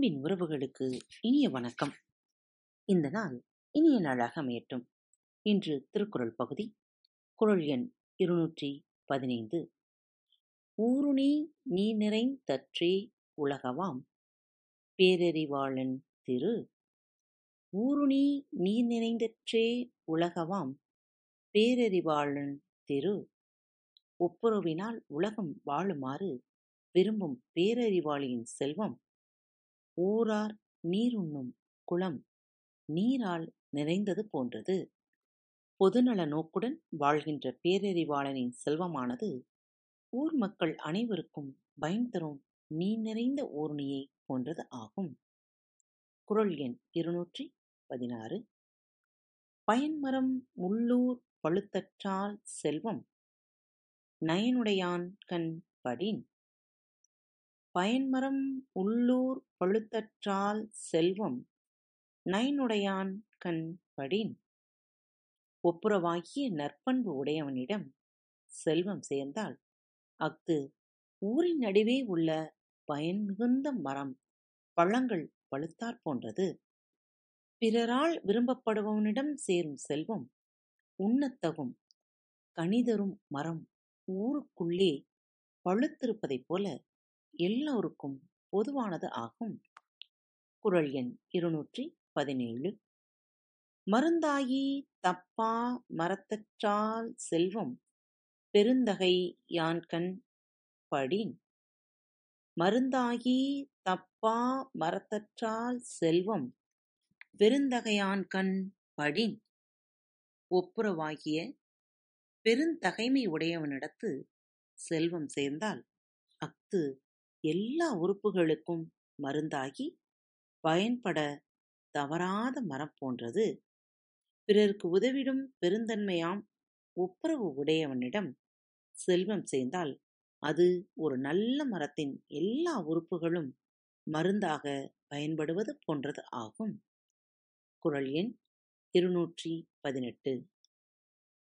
அன்பின் உறவுகளுக்கு இனிய வணக்கம். இந்த நாள் இனிய நாளாக அமையட்டும். இன்று திருக்குறள் பகுதி குரல் எண் இருநூற்றி பதினைந்து. ஊருணி நீ நிறைந்தற்றே உலகவாம் பேரறிவாளன் திரு. ஊருணி நீ நிறைந்தற்றே உலகவாம் பேரறிவாளன் திரு. ஒப்புரவினால் உலகம் வாழுமாறு விரும்பும் பேரறிவாளியின் செல்வம் ஊரார் நீருண்ணும் குளம் நீரால் நிறைந்தது போன்றது. பொதுநல நோக்குடன் வாழ்கின்ற பேரறிவாளனின் செல்வமானது ஊர் மக்கள் அனைவருக்கும் பயன் தரும் நீர் நிறைந்த ஊர்ணியை போன்றது ஆகும். குறள் எண் இருநூற்றி பதினாறு. பயன்மரம் உள்ளூர் பழுத்தற்றால் செல்வம் நயனுடையான் கண் படின் பயன்மரம் உள்ளூர் பழுத்தற்றால் செல்வம் நைனுடையான் கண் படின். ஒப்புரவாகிய நற்பண்பு உடையவனிடம் செல்வம் சேர்ந்தால் அஃது ஊரின் நடுவே உள்ள பயன் மிகுந்த மரம் பழங்கள் பழுத்தாற் போன்றது. பிறரால் விரும்பப்படுபவனிடம் சேரும் செல்வம் உண்ணத்தகும். கனிதரும் மரம் ஊருக்குள்ளே பழுத்திருப்பதைப் போல எல்லோருக்கும் பொதுவானது ஆகும். குரல் எண் இருநூற்றி பதினேழு. மருந்தாயி தப்பா மரத்தற்றால் செல்வம் பெருந்தகை யான்கண் படின். மருந்தாகி தப்பா மரத்தற்றால் செல்வம் பெருந்தகையான்கண் படின். ஒப்புரவாகிய பெருந்தகைமை உடையவனிடத்து செல்வம் சேர்ந்தால் அஃது எல்லா உறுப்புகளுக்கும் மருந்தாகி பயன்பட தவறாத மரம் போன்றது. பிறருக்கு உதவிடும் பெருந்தன்மையாம் ஒப்புரவு உடையவனிடம் செல்வம் சேர்ந்தால் அது ஒரு நல்ல மரத்தின் எல்லா உறுப்புகளும் மருந்தாக பயன்படுவது போன்றது ஆகும். குரல் எண் இருநூற்றி பதினெட்டு.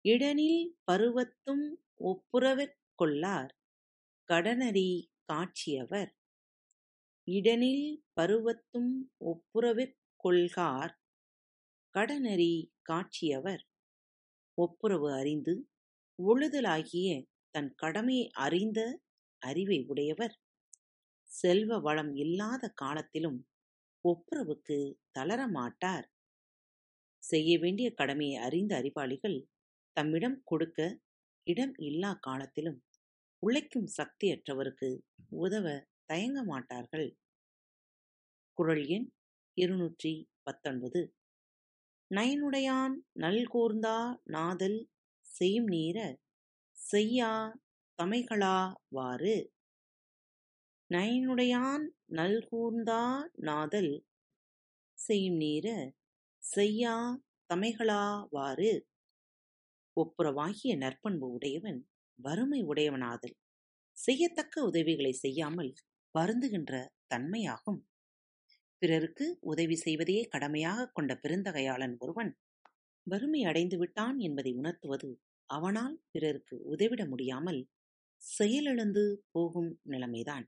இடனில் பருவத்தும் ஒப்புரவிற் கொள்ளார் கடனறி காட்சியவர். இடனில் பருவத்தும் ஒப்புரவிற் கொள்கார் கடனறி காட்சியவர். ஒப்புரவு அறிந்து ஒழுதலாகிய தன் கடமையை அறிந்த அறிவை உடையவர். செல்வ வளம் இல்லாத காலத்திலும் ஒப்புரவுக்கு தளரமாட்டார் செய்ய வேண்டிய கடமையை அறிந்த அறிவாளிகள் தம்மிடம் கொடுக்க இடம் இல்லா காலத்திலும் உழைக்கும் சக்தியற்றவருக்கு உதவ தயங்க மாட்டார்கள். குரல் எண் இருநூற்றி பத்தொன்பது. நயனுடையான் நல்கூர்ந்தா நாதல் செய்யும் நீர செய்யா தமைகளா வாறு. நயனுடையான் நல்கூர்ந்தா நாதல் செய்யும் நீர செய்யா தமைகளா வாறு. ஒப்புரவாகிய நற்பண்பு உடையவன் வறுமை உடையவனாதல். செய்யத்தக்க உதவிகளை செய்யாமல் வருந்துகின்ற தன்மையாகும். பிறருக்கு உதவி செய்வதையே கடமையாக கொண்ட பெருந்தகையாளன் ஒருவன் வறுமை அடைந்து விட்டான் என்பதை உணர்த்துவது அவனால் பிறருக்கு உதவிட முடியாமல் செயலிழந்து போகும் நிலைமைதான்.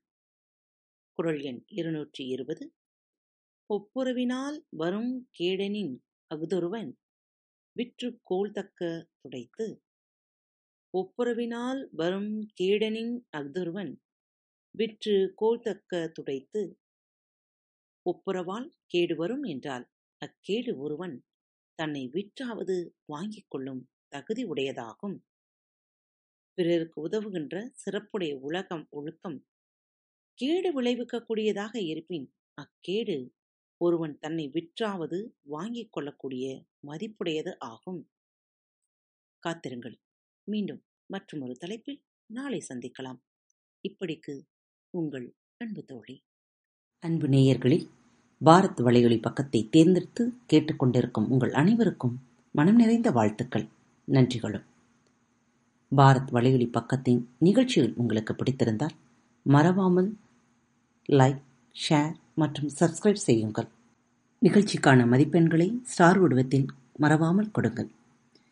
குரல் எண் இருநூற்றி இருபது. ஒப்புரவினால் வரும் கேடனின் அகுதொருவன் விற்று கோல் தக்க துடைத்து ஒப்புரவினால் வரும் கேடனின் அஃதொருவன் விற்று கோல்தக்க துடைத்து ஒப்புரவால் கேடு வரும் என்றால் அக்கேடு ஒருவன் தன்னை விற்றாவது வாங்கிக் கொள்ளும் தகுதி உடையதாகும். பிறருக்கு உதவுகின்ற சிறப்புடைய உலகம் ஒழுக்கம் கேடு விளைவிக்கக்கூடியதாக இருப்பின் அக்கேடு ஒருவன் தன்னை விற்றாவது வாங்கிக் கொள்ளக்கூடிய மதிப்புடையது ஆகும். காத்திருங்கள். மீண்டும் மற்றொரு தலைப்பில் நாளை சந்திக்கலாம். இப்படிக்கு உங்கள் அன்பு தோழி. அன்பு நேயர்களில் பாரத் வலையொலி பக்கத்தை தேர்ந்தெடுத்து கேட்டுக்கொண்டிருக்கும் உங்கள் அனைவருக்கும் மனம் நிறைந்த வாழ்த்துக்கள் நன்றிகளும். பாரத் வலையொலி பக்கத்தின் நிகழ்ச்சிகள் உங்களுக்கு பிடித்திருந்தால் மறவாமல் லைக் ஷேர் மற்றும் சப்ஸ்கிரைப் செய்யுங்கள். நிகழ்ச்சிக்கான மதிப்பெண்களை ஸ்டார் உடவத்தில் மறவாமல் கொடுங்கள்.